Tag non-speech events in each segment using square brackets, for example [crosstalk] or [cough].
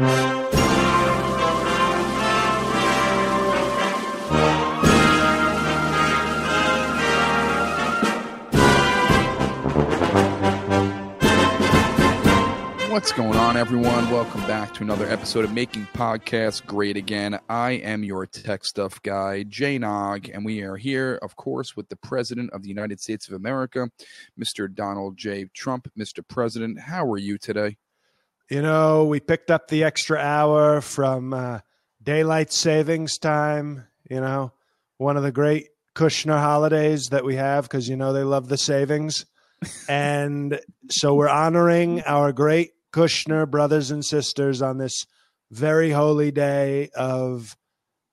What's going on, everyone? Welcome back to another episode of Making Podcasts Great Again. I am your tech stuff guy, Jay Nog, and we are here, of course, with the President of the United States of America, Mr. Donald J. Trump. Mr. President, how are you today? You know, we picked up the extra hour from uh, daylight savings time. You know, one of the great Kushner holidays that we have because you know they love the savings, [laughs] and so we're honoring our great Kushner brothers and sisters on this very holy day of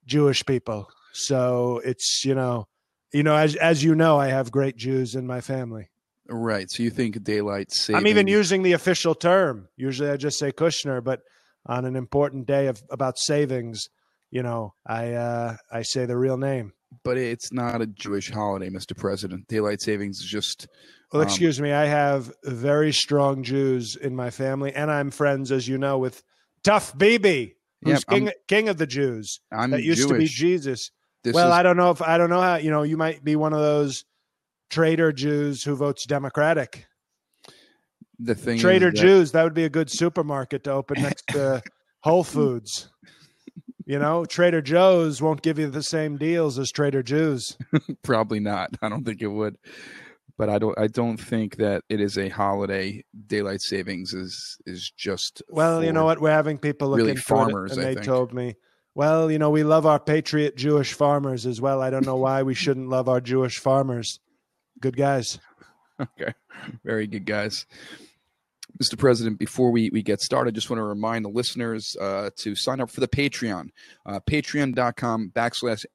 Jewish people. So it's you know, you know, as as you know, I have great Jews in my family. Right. So you think daylight saving? I'm even using the official term. Usually I just say Kushner, but on an important day of about savings, you know, I uh, I say the real name. But it's not a Jewish holiday, Mr. President. Daylight savings is just. Well, um, excuse me. I have very strong Jews in my family, and I'm friends, as you know, with Tough Bibi, who's Yeah, king king of the Jews. I'm that used to be Jesus. This well, is- I don't know if I don't know how you know. You might be one of those traitor Jews who votes Democratic. the thing. Trader that- Jews, that would be a good supermarket to open next to [laughs] Whole Foods. You know, Trader Joe's won't give you the same deals as Trader Jews. [laughs] Probably not. I don't think it would. But I don't. I don't think that it is a holiday. Daylight savings is is just. Well, you know what? We're having people look really farmers, and I they think. told me, well, you know, we love our patriot Jewish farmers as well. I don't know why we shouldn't love our Jewish farmers. Good guys. Okay. Very good, guys. Mr. President, before we, we get started, I just want to remind the listeners uh, to sign up for the Patreon. Uh, Patreon.com backslash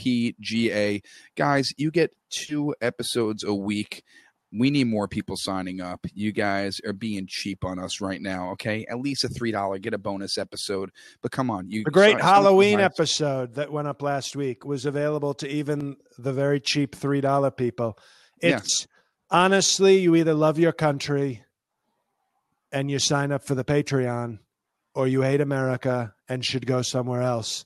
PGA. Guys, you get two episodes a week. We need more people signing up. You guys are being cheap on us right now, okay? At least a $3, get a bonus episode. But come on. you The great sign- sign up for Halloween episode that went up last week was available to even the very cheap $3 people. Yeah. It's honestly, you either love your country and you sign up for the Patreon, or you hate America and should go somewhere else.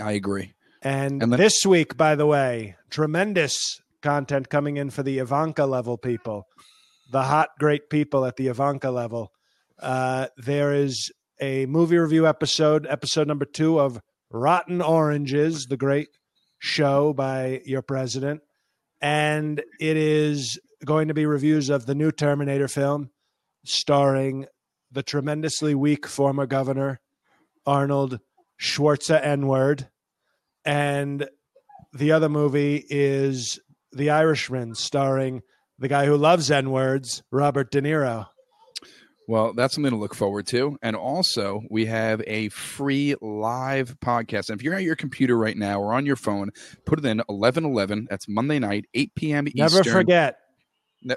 I agree. And, And this week, by the way, tremendous content coming in for the Ivanka level people, the hot, great people at the Ivanka level. Uh, there is a movie review episode, episode number two of Rotten Oranges, the great show by your president. And it is going to be reviews of the new Terminator film starring the tremendously weak former governor, Arnold Schwarzer N word. And the other movie is The Irishman, starring the guy who loves N words, Robert De Niro. Well, that's something to look forward to. And also, we have a free live podcast. And if you're at your computer right now or on your phone, put it in 1111. That's Monday night, 8 p.m. Never Eastern. forget. Ne-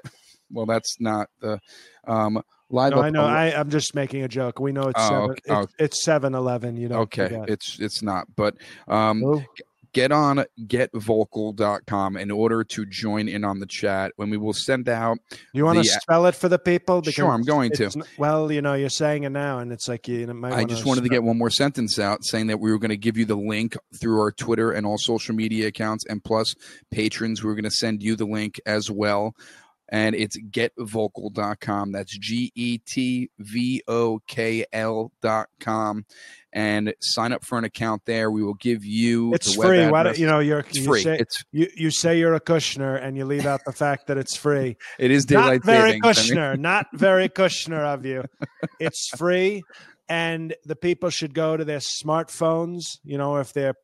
well, that's not the um, live. No, I know. I, I'm just making a joke. We know it's Oh, seven. okay. Oh. It's, it's seven eleven. You know. okay, it's it's not. But um, get on getvokl.com in order to join in on the chat when we will send out. you want to spell it for the people? Sure, I'm going to. Well, you know, you're saying it now, and it's like you might. I just wanted to get one more sentence out saying that we were going to give you the link through our Twitter and all social media accounts, and plus patrons, we are going to send you the link as well. And it's getvokl.com. That's G E T V O K L.com. And sign up for an account there. We will give you It's free. Why don't you know you're It's you free. Say, it's you you say you're a Kushner, and you leave out the fact that it's free. [laughs] it is daylight not very savings. I mean- Kushner. not very [laughs] Kushner of you. It's free, and the people should go to their smartphones. You know, if they're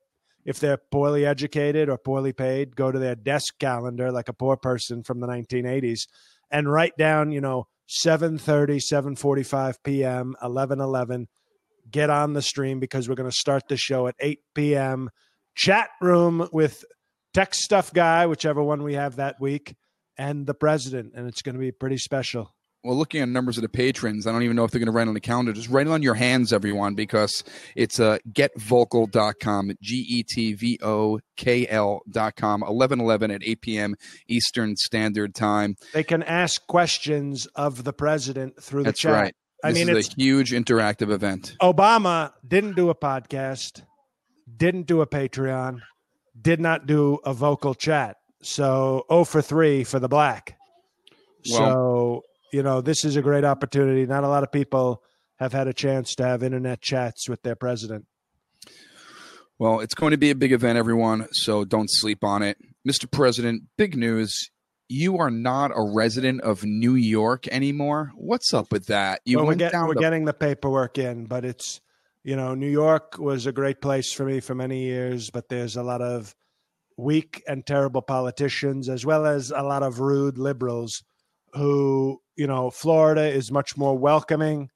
if they're poorly educated or poorly paid, go to their desk calendar like a poor person from the 1980s and write down, you know, 7:30, 7:45 p.m., 11:11. Get on the stream because we're going to start the show at 8 p.m. Chat room with tech stuff guy, whichever one we have that week, and the president, and it's going to be pretty special well, looking at numbers of the patrons, I don't even know if they're going to write on the calendar. Just write it on your hands, everyone, because it's uh, getvokl.com, G E T V O K L.com, 1111 at 8 p.m. Eastern Standard Time. They can ask questions of the president through the That's chat. right. I this mean, it's a huge interactive event. Obama didn't do a podcast, didn't do a Patreon, did not do a vocal chat. So 0 for 3 for the black. Well- so, you know, this is a great opportunity. Not a lot of people have had a chance to have internet chats with their president. Well, it's going to be a big event, everyone, so don't sleep on it. Mr. President, big news. You are not a resident of New York anymore. What's up with that? You well, we're, went get, down we're to- getting the paperwork in, but it's you know New York was a great place for me for many years, but there's a lot of weak and terrible politicians as well as a lot of rude liberals who you know Florida is much more welcoming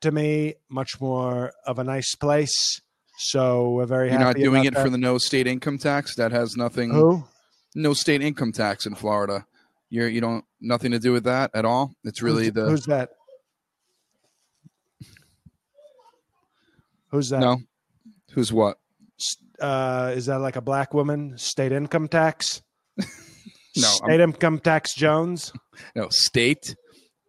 to me, much more of a nice place. So we're very happy. You're not doing it that. for the no state income tax. That has nothing. who? No state income tax in Florida. You're you don't nothing to do with that at all. It's really who's, the who's that? Who's that? no. Who's what? uh, is that like a black woman state income tax? [laughs] No, state income tax Jones. No state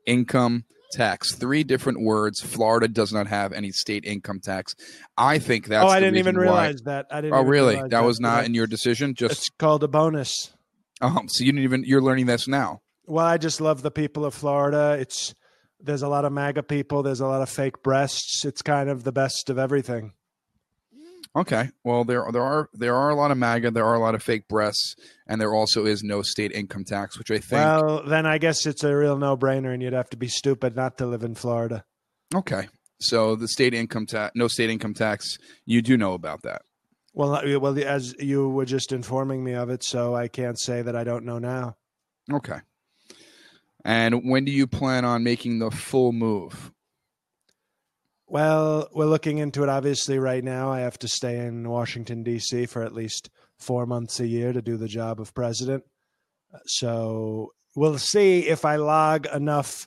income tax. Three different words. Florida does not have any state income tax. I think that's. oh, I didn't even why- realize that. I didn't. Oh, really? realize That was not Yeah. in your decision. Just It's called a bonus. um. So you didn't even. You're learning this now. Well, I just love the people of Florida. It's there's a lot of MAGA people. There's a lot of fake breasts. It's kind of the best of everything. Okay. Well, there there are there are a lot of MAGA. There are a lot of fake breasts, and there also is no state income tax, which I think. Well, then I guess it's a real no-brainer, and you'd have to be stupid not to live in Florida. okay. So the state income tax, no state income tax. You do know about that. Well, uh, well, as you were just informing me of it, so I can't say that I don't know now. Okay. And when do you plan on making the full move? Well, we're looking into it obviously right now. I have to stay in Washington, D.C. for at least four months a year to do the job of president. So we'll see if I log enough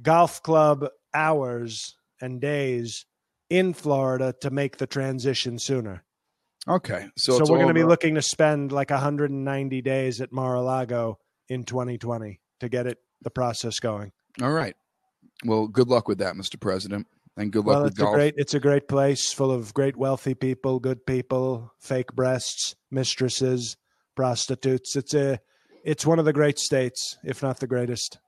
golf club hours and days in Florida to make the transition sooner. Okay. So, So, we're going to be looking to spend like 190 days at Mar-a-Lago in 2020 to get it the process going. All right. Well, good luck with that, Mr. President, and good luck well, with it's a great it's a great place full of great wealthy people, good people, fake breasts, mistresses, prostitutes. It's a it's one of the great states, if not the greatest.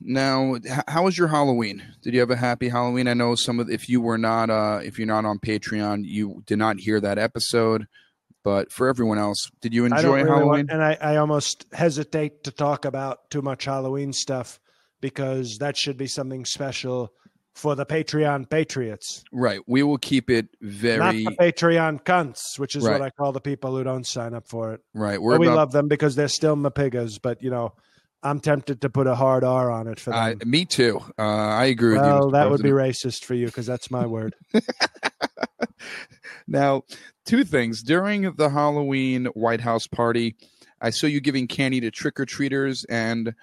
Now, how was your Halloween? Did you have a happy Halloween? I know some of if you were not uh if you're not on Patreon, you did not hear that episode. But for everyone else, did you enjoy really Halloween? want, and I, I almost hesitate to talk about too much Halloween stuff because that should be something special for the Patreon patriots, right. We will keep it very not the Patreon cunts, which is Right. what I call the people who don't sign up for it. right. We're But we love them because they're still mapigas, but you know, I'm tempted to put a hard R on it for uh, me too. Uh, I agree with you. well, that would be racist for you because that's my word. [laughs] Now, two things. During the Halloween White House party, I saw you giving candy to trick or treaters, and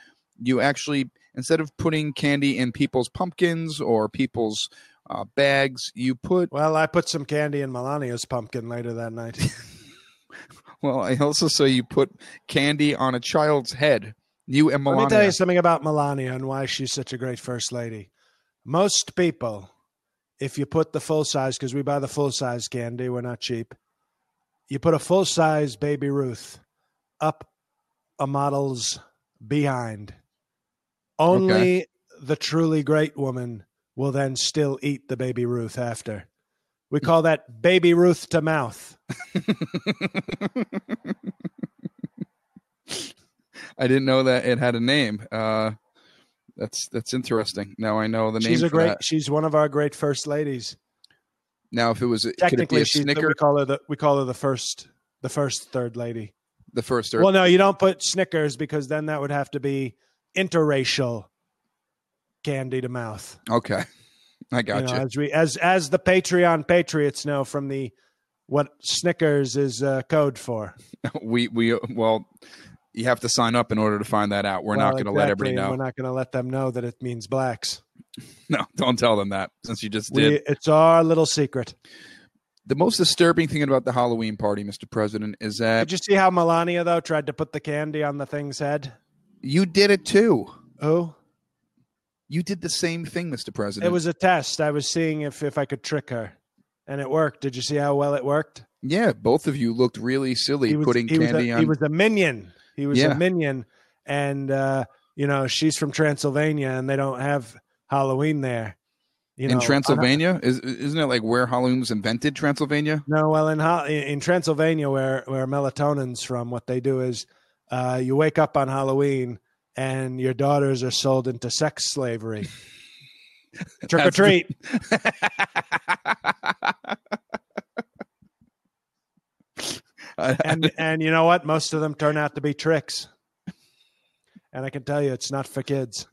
you actually, instead of putting candy in people's pumpkins or people's uh, bags, you put, Well, I put some candy in Melania's pumpkin later that night. [laughs] [laughs] well, I also saw you put candy on a child's head. You and Let Melania. me tell you something about Melania and why she's such a great first lady. Most people, if you put the full size, because we buy the full size candy, we're not cheap. You put a full size baby Ruth up a model's behind. Only the truly great woman will then still eat the baby Ruth after. We call that baby Ruth to mouth. [laughs] I didn't know that it had a name. Uh, That's that's interesting. Now I know the name. she's a great. that. She's one of our great first ladies. Now, if it was, could it be Technically, a she's the, we call her the we call her the first the first third lady. The first or Well, no, you don't put Snickers because then that would have to be interracial candy to mouth. okay, I got know, you. as we as as the Patreon patriots know from the what Snickers is uh, code for. [laughs] we we well, you have to sign up in order to find that out. We're not going to let everybody know. We're not going to let them know that it means blacks. [laughs] No, don't tell them that since you just We, did. it's our little secret. The most disturbing thing about the Halloween party, Mr. President, is that Did you see how Melania though tried to put the candy on the thing's head? You did it too. Oh. You did the same thing, Mr. President. It was a test. I was seeing if if I could trick her, and it worked. Did you see how well it worked? yeah. Both of you looked really silly was, putting was candy a, on. He was a minion. He was Yeah. a minion, and uh, you know she's from Transylvania, and they don't have Halloween there. You know, in Transylvania, is isn't it like where Halloween was invented? Transylvania. No, well, in in Transylvania, where where melatonin's from, what they do is uh, you wake up on Halloween and your daughters are sold into sex slavery. [laughs] Trick or treat. [laughs] And and you know what? Most of them turn out to be tricks. And I can tell you, it's not for kids.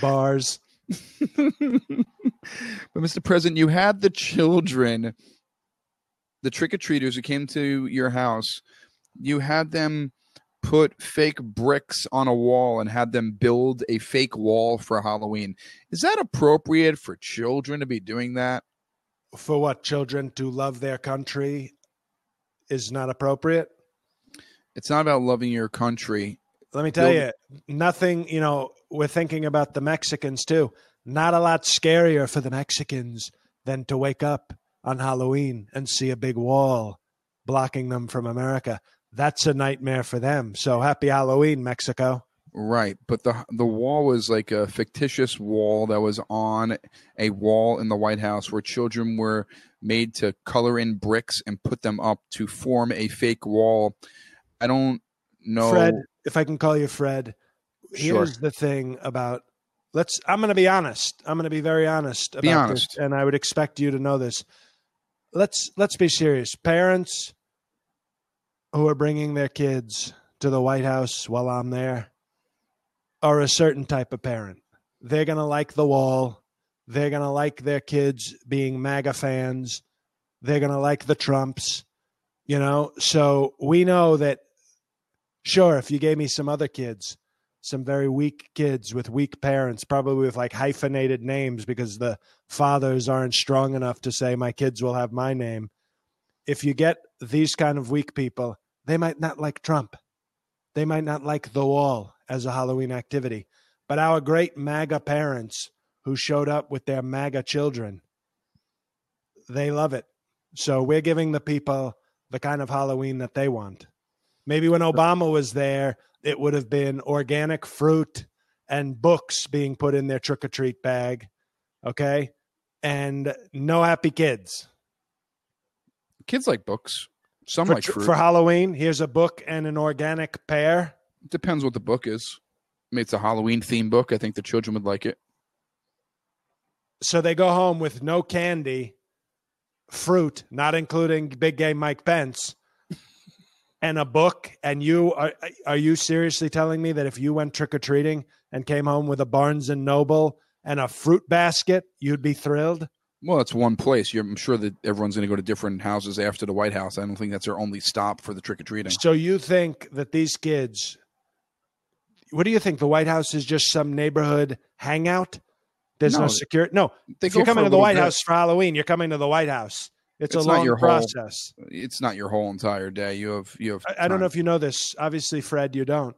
Bars. [laughs] but Mr. President, you had the children, the trick or treaters who came to your house. You had them put fake bricks on a wall and had them build a fake wall for Halloween. Is that appropriate for children to be doing that? For what? Children to love their country is not appropriate. It's not about loving your country. Let me tell Build- you, nothing, you know, we're thinking about the Mexicans too. Not a lot scarier for the Mexicans than to wake up on Halloween and see a big wall blocking them from America. That's a nightmare for them. So happy Halloween, Mexico. Right, but the the wall was like a fictitious wall that was on a wall in the White House where children were made to color in bricks and put them up to form a fake wall. I don't know. Fred, if I can call you Fred, Sure. here's the thing about let's I'm going to be honest. I'm going to be very honest about Be this, honest. and I would expect you to know this. Let's let's be serious. Parents who are bringing their kids to the White House while I'm there are a certain type of parent. They're going to like the wall. They're going to like their kids being MAGA fans. They're going to like the Trumps, you know? So we know that Sure, if you gave me some other kids, some very weak kids with weak parents, probably with like hyphenated names because the fathers aren't strong enough to say my kids will have my name. If you get these kind of weak people, they might not like Trump. They might not like the wall as a Halloween activity. But our great MAGA parents who showed up with their MAGA children, they love it. So we're giving the people the kind of Halloween that they want. Maybe when Obama was there, it would have been organic fruit and books being put in their trick or treat bag. Okay. And no happy kids. Kids like books. Some For, like fruit. for Halloween, here's a book and an organic pear. Depends what the book is. I mean, it's a Halloween themed book. I think the children would like it. So they go home with no candy, fruit, not including big game Mike Pence, [laughs] and a book. And you are are you seriously telling me that if you went trick or treating and came home with a Barnes and Noble and a fruit basket, you'd be thrilled? Well, it's one place. You're, I'm sure that everyone's going to go to different houses after the White House. I don't think that's their only stop for the trick or treating. So you think that these kids what do you think? The White House is just some neighborhood hangout? There's no, No, security. No, if you're coming to the White bit. House for Halloween, you're coming to the White House. It's, It's a not long your whole- process. It's not your whole entire day. You have you have. I, I don't know if you know this. Obviously, Fred, you don't.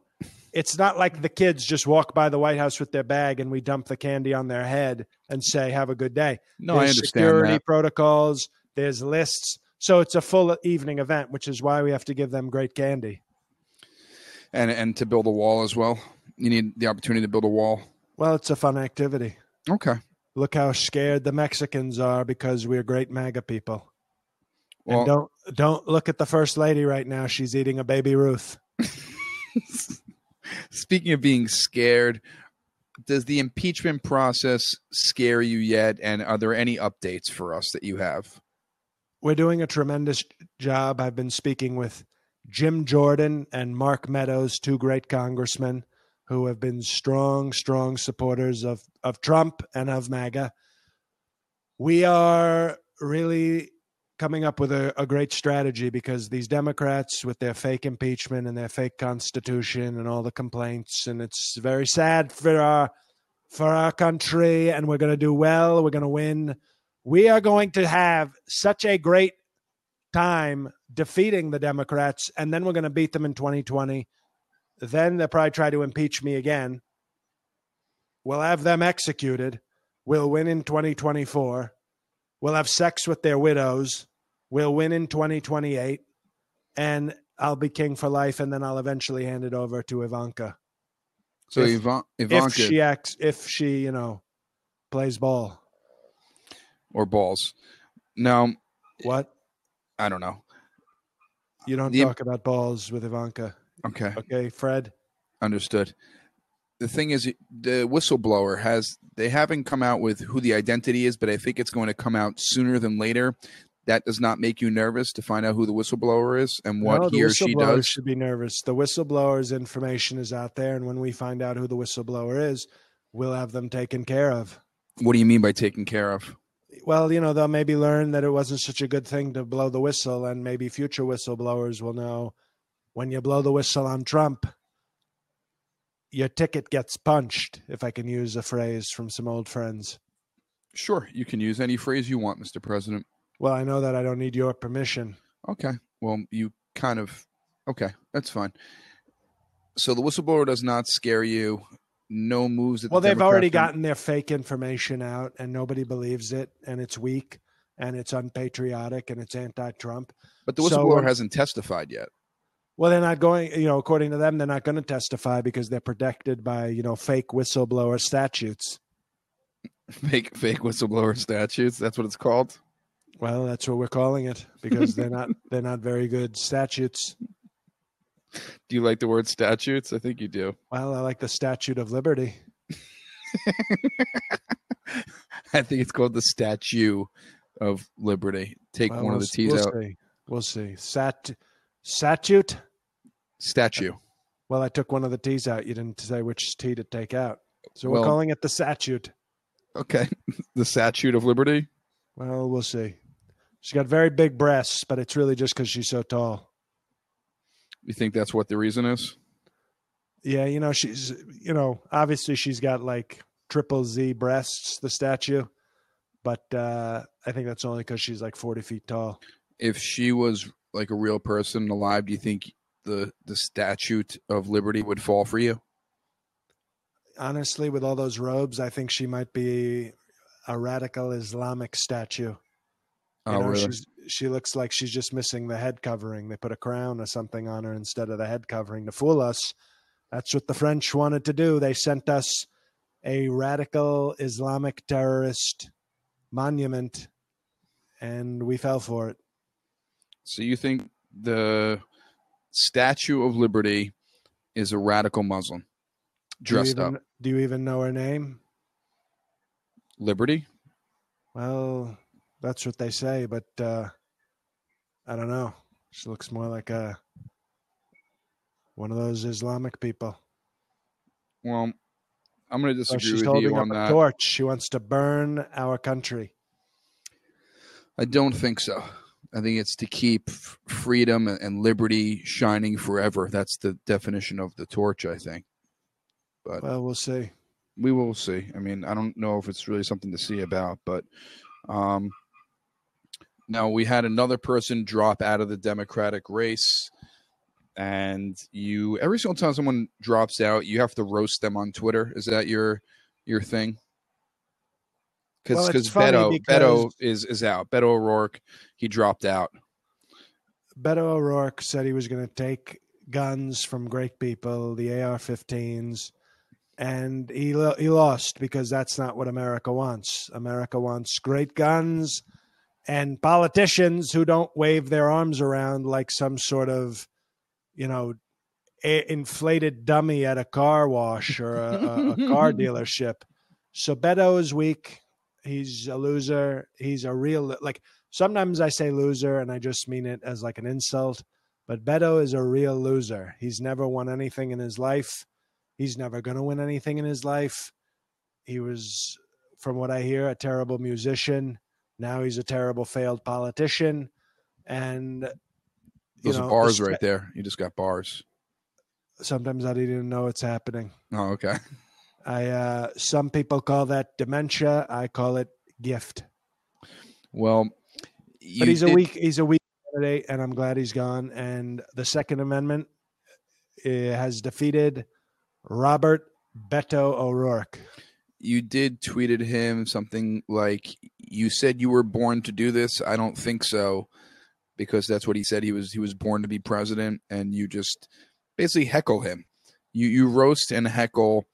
It's not like the kids just walk by the White House with their bag and we dump the candy on their head and say, "Have a good day." No, I There's understand security that. protocols. There's lists, so it's a full evening event, which is why we have to give them great candy. And and to build a wall as well. You need the opportunity to build a wall. Well, it's a fun activity. Okay. Look how scared the Mexicans are because we're great MAGA people. Well, and don't don't look at the first lady right now. She's eating a baby Ruth. [laughs] Speaking of being scared, does the impeachment process scare you yet? And are there any updates for us that you have? We're doing a tremendous job. I've been speaking with Jim Jordan and Mark Meadows, two great congressmen who have been strong, strong supporters of, of Trump and of MAGA. We are really coming up with a, a, great strategy because these Democrats, with their fake impeachment and their fake constitution and all the complaints, and it's very sad for our for our country. And we're going to do well. We're going to win. We are going to have such a great time defeating the Democrats, and then we're going to beat them in 2020. Then they'll probably try to impeach me again. We'll have them executed. We'll win in 2024 We'll have sex with their widows. We'll win in 2028. And I'll be king for life. And then I'll eventually hand it over to Ivanka. So if, Ivanka. If she acts, if she, you know, plays ball or balls. Now, what? I don't know. You don't the, talk about balls with Ivanka. Okay. Okay, Fred. Understood the thing is the whistleblower has they haven't come out with who the identity is but i think it's going to come out sooner than later. That does not make you nervous to find out who the whistleblower is and what no, he or she does? should be nervous. The whistleblower's information is out there and when we find out who the whistleblower is we'll have them taken care of. What do you mean by taken care of? Well you know they'll maybe learn that it wasn't such a good thing to blow the whistle and maybe future whistleblowers will know when you blow the whistle on trump your ticket gets punched, if I can use a phrase from some old friends. Sure, you can use any phrase you want, Mr. President. Well, I know that I don't need your permission. Okay. Well, you kind of okay, that's fine. So the whistleblower does not scare you. No moves. well, the. Well, they've already gotten their fake information out, and nobody believes it, and it's weak, and it's unpatriotic, and it's anti-Trump. But the whistleblower so, hasn't testified yet. Well, they're not going, you know, according to them, they're not going to testify because they're protected by, you know, fake whistleblower statutes. Fake fake whistleblower statutes. That's what it's called. Well, that's what we're calling it because they're not [laughs] they're not very good statutes. Do you like the word statutes? I think you do. Well, I like the Statute of Liberty. [laughs] I think it's called the Statue of Liberty. Take well, one we'll, of the T's we'll out. See. We'll see. Sat statute statue. Well, I took one of the T's out. You didn't say which T to take out. So we're calling it the statute. Okay. [laughs] the statute of liberty? Well, we'll see. She's got very big breasts, but it's really just because she's so tall. You think that's what the reason is? Yeah, you know, she's, you know, obviously she's got like triple Z breasts, the statue, but uh, I think that's only because she's like 40 feet tall. If she was like a real person alive, do you think the the statute of liberty would fall for you? Honestly, with all those robes, I think she might be a radical Islamic statue. You oh, know, really? she looks like she's just missing the head covering. They put a crown or something on her instead of the head covering to fool us. That's what the French wanted to do. They sent us a radical Islamic terrorist monument, and we fell for it. So you think the Statue of Liberty is a radical Muslim dressed do even, up. Do you even know her name? Liberty? Well, that's what they say, but uh, I don't know. She looks more like a one of those Islamic people. Well, I'm going to disagree she's with you on that. Torch. She wants to burn our country. I don't think so. I think it's to keep freedom and liberty shining forever. That's the definition of the torch, I think. But well, we'll see. We will see. I mean, I don't know if it's really something to see about, but um, now we had another person drop out of the Democratic race, and you every single time someone drops out, you have to roast them on Twitter. Is that your your thing? Cause, well, Beto because Beto is is out. Beto O'Rourke he dropped out. Beto O'Rourke said he was going to take guns from great people, the AR-15s, and he he lost because that's not what America wants. America wants great guns and politicians who don't wave their arms around like some sort of, you know, a- inflated dummy at a car wash or a, a, a car [laughs] dealership. So Beto is weak. He's a loser. He's a real like. Sometimes I say loser and I just mean it as like an insult. But Beto is a real loser. He's never won anything in his life. He's never going to win anything in his life. He was, from what I hear, a terrible musician. Now he's a terrible failed politician. And you Those know, are bars the- right there. You just got bars. Sometimes I didn't even know it's happening. Oh, okay. [laughs] I uh, some people call that dementia. I call it gift. Well, but he's a did- weak he's a weak candidate, and I'm glad he's gone. And the Second Amendment eh, has defeated Robert Beto O'Rourke. You did tweeted him something like, "You said you were born to do this. I don't think so," because that's what he said. He was he was born to be president, and you just basically heckle him. You you roast and heckle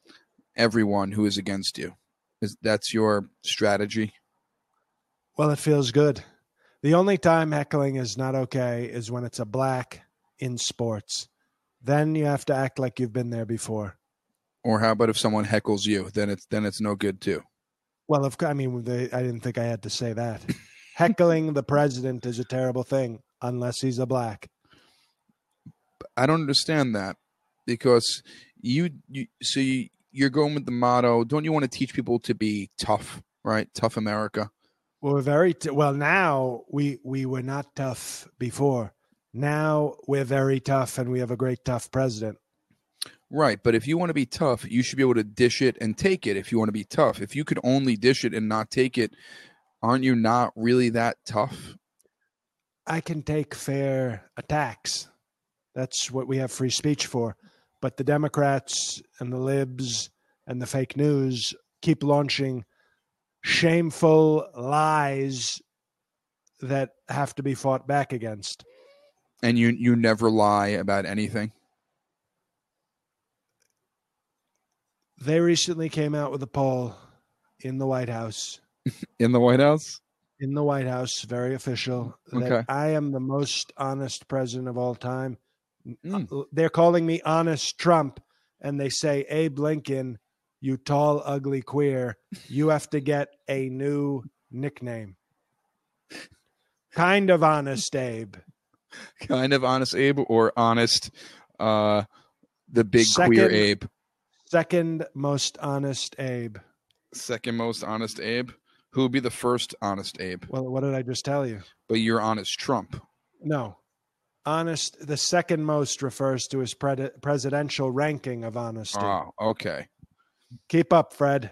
everyone who is against you. Is that's your strategy? Well, it feels good. The only time heckling is not okay is when it's a black in sports. Then you have to act like you've been there before. Or how about if someone heckles you? Then it's then it's no good too. Well, of, I mean, they, I didn't think I had to say that. [laughs] Heckling the president is a terrible thing unless he's a black. I don't understand that because you, you so you, you're going with the motto. Don't you want to teach people to be tough, right? Tough America. Well, we're very t- well now. We we were not tough before. Now we're very tough, and we have a great tough president. Right, but if you want to be tough, you should be able to dish it and take it. If you want to be tough, if you could only dish it and not take it, aren't you not really that tough? I can take fair attacks. That's what we have free speech for. But the Democrats and the libs and the fake news keep launching shameful lies that have to be fought back against. And you you never lie about anything. They recently came out with a poll in the White House [laughs] In the White House? in the White House, very official, that Okay. I am the most honest president of all time. Mm. Uh, They're calling me honest Trump, and they say, Abe Lincoln, you tall, ugly queer, you have to get a new nickname. Kind of honest, Abe. Kind of honest Abe or honest uh the big queer Abe. Second most honest Abe. Second most honest Abe. Who would be the first honest Abe? Well, what did I just tell you? But you're honest Trump. No. Honest, the second most refers to his pred- presidential ranking of honesty. Oh, okay. Keep up, Fred.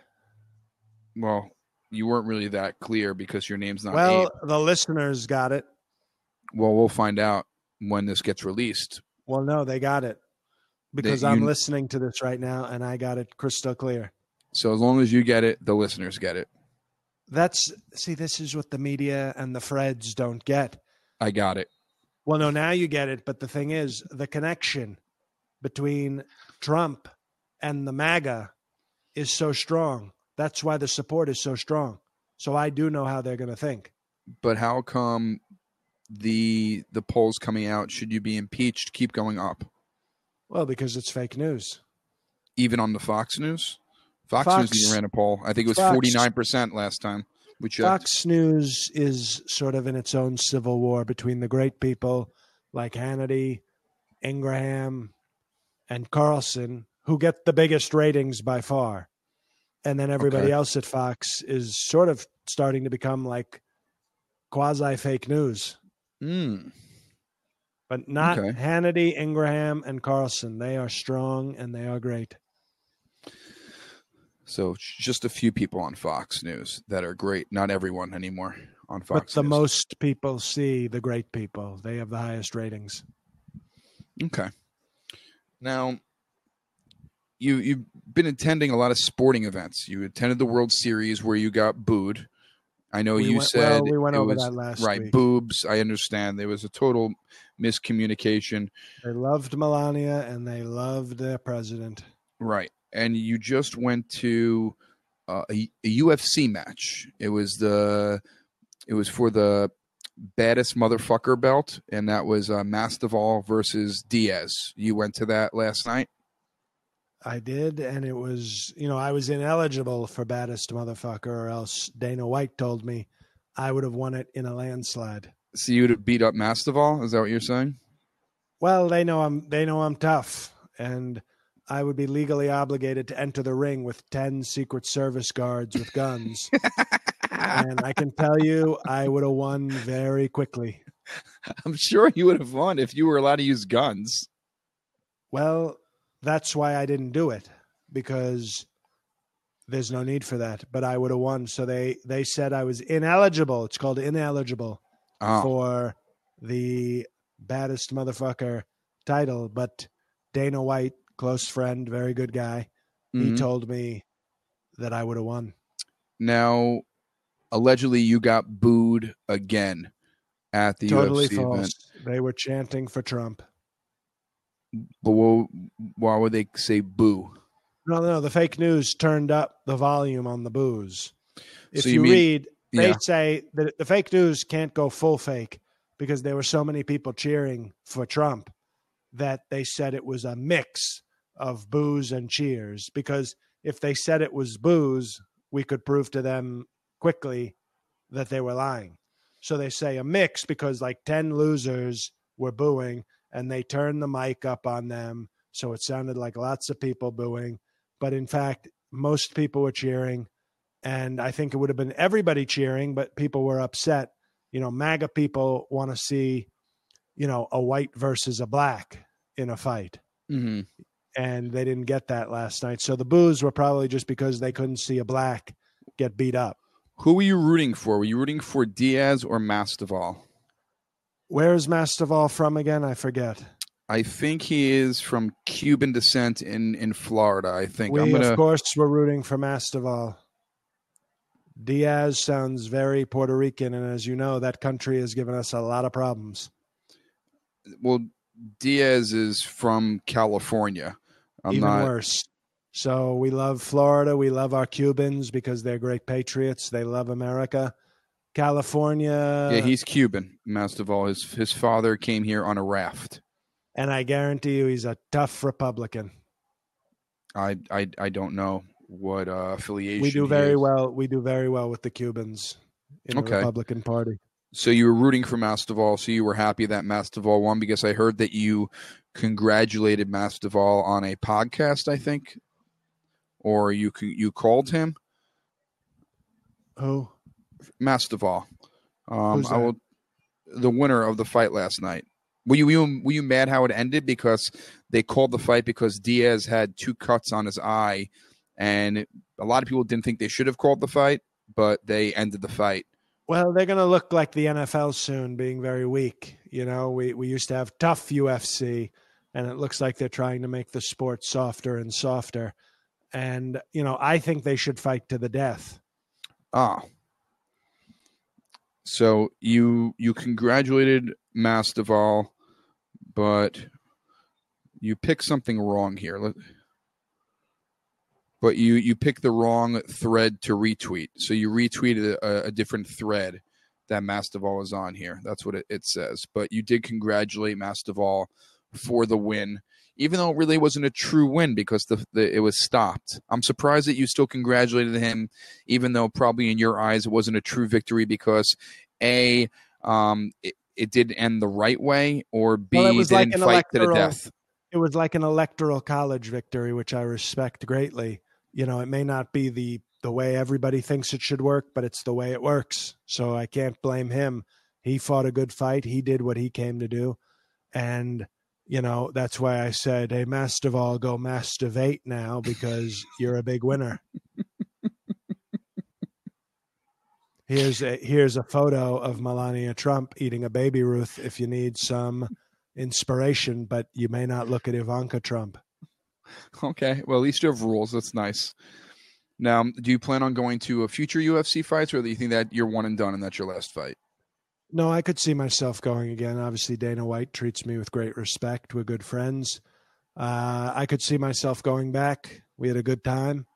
Well, you weren't really that clear because your name's not Well, the listeners got it. Well, we'll find out when this gets released. Well, no, they got it because you- I'm listening to this right now and I got it crystal clear. So as long as you get it, the listeners get it. That's see, this is what the media and the Freds don't get. I got it. Well, no, now you get it. But the thing is, the connection between Trump and the MAGA is so strong. That's why the support is so strong. So I do know how they're going to think. But how come the the polls coming out should you be impeached keep going up? Well, because it's fake news. Even on the Fox News? Fox, Fox- News ran a poll. I think it was forty nine percent last time. Fox News is sort of in its own civil war between the great people like Hannity, Ingraham, and Carlson, who get the biggest ratings by far. And then everybody Okay. else at Fox is sort of starting to become like quasi fake news. Mm. But not Okay. Hannity, Ingraham, and Carlson. They are strong and they are great. So just a few people on Fox News that are great. Not everyone anymore on Fox. but the News. most people see the great people. They have the highest ratings. Okay. Now, you you've been attending a lot of sporting events. You attended the World Series where you got booed. I know We you went- said well, we went it over was that last right week. boobs. I understand there was a total miscommunication. They loved Melania and they loved their president. Right, and you just went to uh, a, a UFC match. It was the it was for the baddest motherfucker belt, and that was uh, Masvidal versus Diaz. You went to that last night. I did, and it was you know I was ineligible for baddest motherfucker, or else Dana White told me I would have won it in a landslide. So you would have beat up Masvidal? Is that what you're saying? Well, they know I'm they know I'm tough, and I would be legally obligated to enter the ring with ten Secret Service guards with guns. [laughs] and I can tell you, I would have won very quickly. I'm sure you would have won if you were allowed to use guns. Well, that's why I didn't do it because there's no need for that. But I would have won. So they they said I was ineligible. It's called ineligible Oh, for the baddest motherfucker title. But Dana White, close friend, very good guy, he mhm. told me that I would have won. now allegedly you got booed again at the totally UFC false. event. They were chanting for Trump. But why would they say boo? No, no, the fake news turned up the volume on the booze. If So you, you mean- read, they Yeah. say that the fake news can't go full fake because there were so many people cheering for Trump that they said it was a mix of booze and cheers. Because if they said it was booze, we could prove to them quickly that they were lying. So they say a mix because like 10 losers were booing and they turned the mic up on them. So it sounded like lots of people booing. But in fact, most people were cheering. And I think it would have been everybody cheering, but people were upset. You know, MAGA people want to see, you know, a white versus a black in a fight. hmm And they didn't get that last night. So the boos were probably just because they couldn't see a black get beat up. Who were you rooting for? Were you rooting for Diaz or Masvidal? Where is Masvidal from again? I forget. I think he is from Cuban descent in in Florida. I think We I'm gonna. of course were rooting for Masvidal. Diaz sounds very Puerto Rican, and as you know, that country has given us a lot of problems. Well, Diaz is from California. I'm Even not. worse. So we love Florida. We love our Cubans because they're great patriots. They love America. California. Yeah, he's Cuban. Masvidal. His his father came here on a raft. and I guarantee you, he's a tough Republican. I I I don't know what uh, affiliation. We do he very is. well. We do very well with the Cubans in the Republican Party. So you were rooting for Masvidal. So you were happy that Masvidal won because I heard that you congratulated Masvidal on a podcast. I think, or you you called him Oh, Masvidal. Um, I will. The winner of the fight last night. Were you, were you were you mad how it ended because they called the fight because Diaz had two cuts on his eye, and a lot of people didn't think they should have called the fight, but they ended the fight. Well, they're going to look like the NFL soon, being very weak. You know, we, we used to have tough UFC, and it looks like they're trying to make the sport softer and softer. And, you know, I think they should fight to the death. Ah. So you you congratulated Masvidal, but you picked something wrong here. Let- But you you picked the wrong thread to retweet. So you retweeted a, a different thread that Masvidal is on here. That's what it, it says. But you did congratulate Masvidal for the win, even though it really wasn't a true win because the, the it was stopped. I'm surprised that you still congratulated him even though probably in your eyes it wasn't a true victory because a um it, it didn't end the right way or b Well, it was like didn't an fight to the electoral- death It was like an electoral college victory, which I respect greatly. You know, it may not be the the way everybody thinks it should work, but it's the way it works. So I can't blame him. He fought a good fight. He did what he came to do, and you know that's why I said, "Hey, Masvidal, go masturbate now because [laughs] you're a big winner." here's a here's a photo of Melania Trump eating a baby Ruth. If you need some inspiration, but you may not look at Ivanka Trump. [laughs] okay well at least you have rules that's nice now do you plan on going to a future ufc fights or do you think that you're one and done and that's your last fight No, I could see myself going again. Obviously, Dana White treats me with great respect. We're good friends. Uh, I could see myself going back. We had a good time.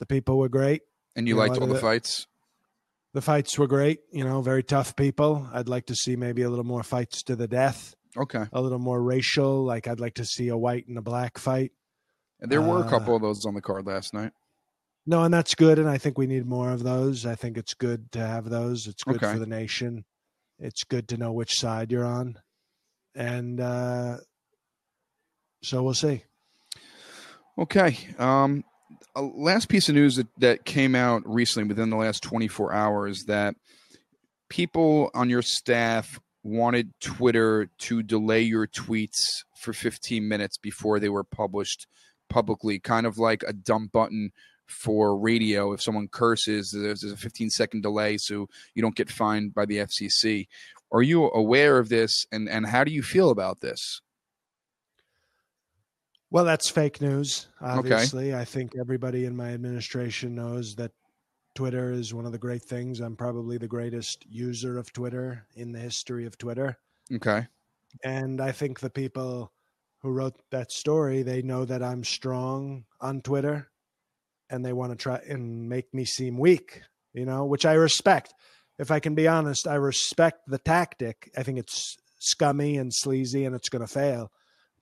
The people were great. and you You know, liked all other the fights The fights were great. You know, very tough people. I'd like to see maybe a little more fights to the death. Okay. A little more racial. Like I'd like to see a white and a black fight. And there were a Uh, couple of those on the card last night. No, and that's good. And I think we need more of those. I think it's good to have those. It's good Okay. for the nation. It's good to know which side you're on. And uh, so we'll see. Okay. Um, a last piece of news that, that came out recently within the last 24 hours that people on your staff wanted Twitter to delay your tweets for 15 minutes before they were published publicly, kind of like a dump button for radio. If someone curses, there's there's a 15 second delay so you don't get fined by the FCC. Are you aware of this and, and how do you feel about this? Well, that's fake news, obviously. I think everybody in my administration knows that Twitter is one of the great things. I'm probably the greatest user of Twitter in the history of Twitter. Okay. And I think the people who wrote that story, they know that I'm strong on Twitter and they want to try and make me seem weak, you know, which I respect. If I can be honest, I respect the tactic. I think it's scummy and sleazy and it's going to fail.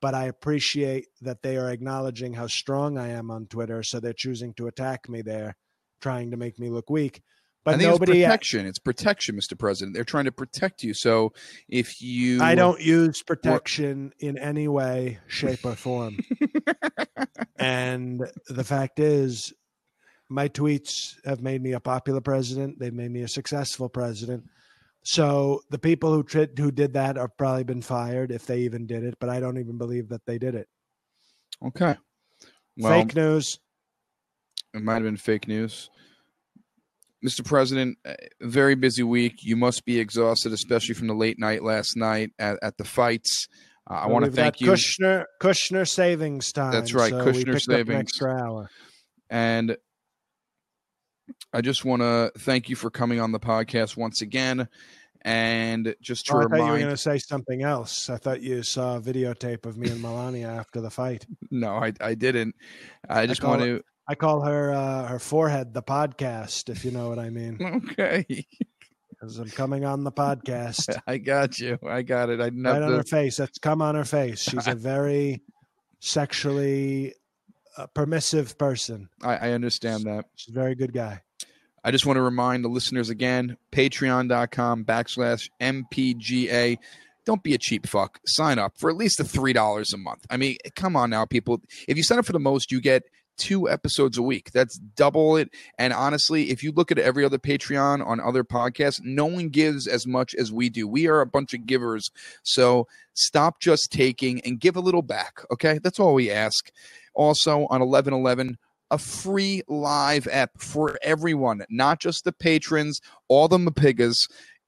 But I appreciate that they are acknowledging how strong I am on Twitter. So they're choosing to attack me there, trying to make me look weak. But I think nobody, it's protection. It's protection, Mr. President. They're trying to protect you. So if you, I don't use protection in any way, shape, or form. [laughs] and the fact is, my tweets have made me a popular president. They've made me a successful president. So the people who tri- who did that have probably been fired if they even did it. But I don't even believe that they did it. Okay. Well, Fake news. it might have been fake news. Mr. President, uh, very busy week. You must be exhausted, especially from the late night last night at, at the fights. Uh, I want to thank you. Kushner Kushner savings time. That's right, so Kushner picked up an savings. extra hour. And I just want to thank you for coming on the podcast once again. And just to Oh, I thought you were going to say something else. I thought you saw a videotape of me and Melania after the fight. [laughs] no, I, I didn't. I just want it- to. I call her uh, her forehead the podcast, if you know what I mean. Okay, Because I'm coming on the podcast. [laughs] I got you. I got it. I have right on her face. That's come on her face. She's a [laughs] very sexually uh, permissive person. I, I understand that. She's a very good guy. I just want to remind the listeners again patreon.com backslash MPGA. Don't be a cheap fuck. Sign up for at least the $3 a month. I mean, come on now, people. If you sign up for the most, you get two episodes a week. That's double it. And honestly, if you look at every other Patreon on other podcasts, no one gives as much as we do. We are a bunch of givers. So stop just taking and give a little back. Okay. That's all we ask. Also on 1111, a free live app for everyone, not just the patrons, all the Mapigas.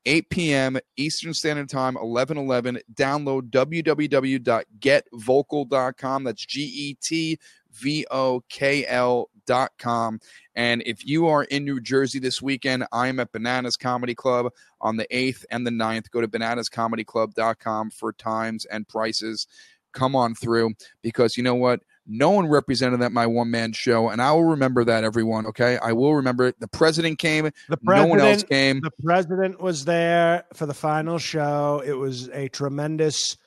8 p.m. Eastern Standard Time, 11 11. Download www.getvokl.com. That's G E T V O K L.com. And if you are in New Jersey this weekend, I am at Bananas Comedy Club on the 8th and the 9th. Go to bananascomedyclub.com for times and prices. Come on through because you know what? No one represented that my one man show, and I will remember that, everyone. Okay, I will remember it. The president came, The no one else president, came. the president was there for the final show. It was a tremendous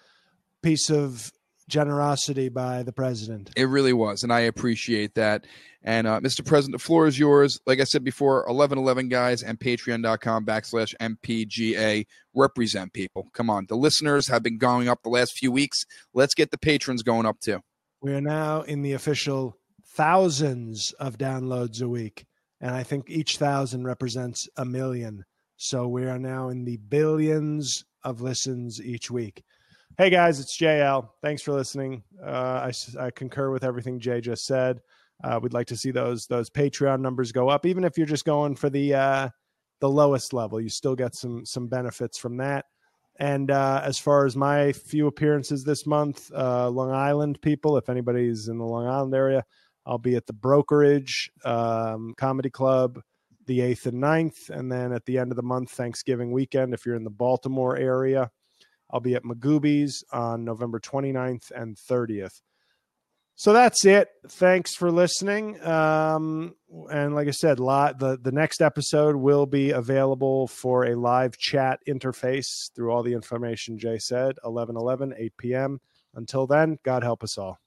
piece of generosity by the president. It really was, and I appreciate that. And uh, Mr. President, the floor is yours. Like I said before, eleven eleven guys and Patreon.com backslash MPGA represent people. Come on, the listeners have been going up the last few weeks. Let's get the patrons going up too. We are now in the official thousands of downloads a week. And I think each thousand represents a million. So we are now in the billions of listens each week. Hey guys, it's JL. Thanks for listening. Uh, I, I concur with everything Jay just said. Uh, we'd like to see those those Patreon numbers go up, even if you're just going for the uh, the lowest level. You still get some some benefits from that. And uh, as far as my few appearances this month, uh, Long Island people, if anybody's in the Long Island area, I'll be at the Brokerage um, Comedy Club the 8th and 9th. And then at the end of the month, Thanksgiving weekend, if you're in the Baltimore area, I'll be at Magooby's on November 29th and 30th. So that's it. Thanks for listening. Um, and like I said, li- the the next episode will be available for a live chat interface through all the information Jay said. 11 11, 8 p.m. Until then, God help us all.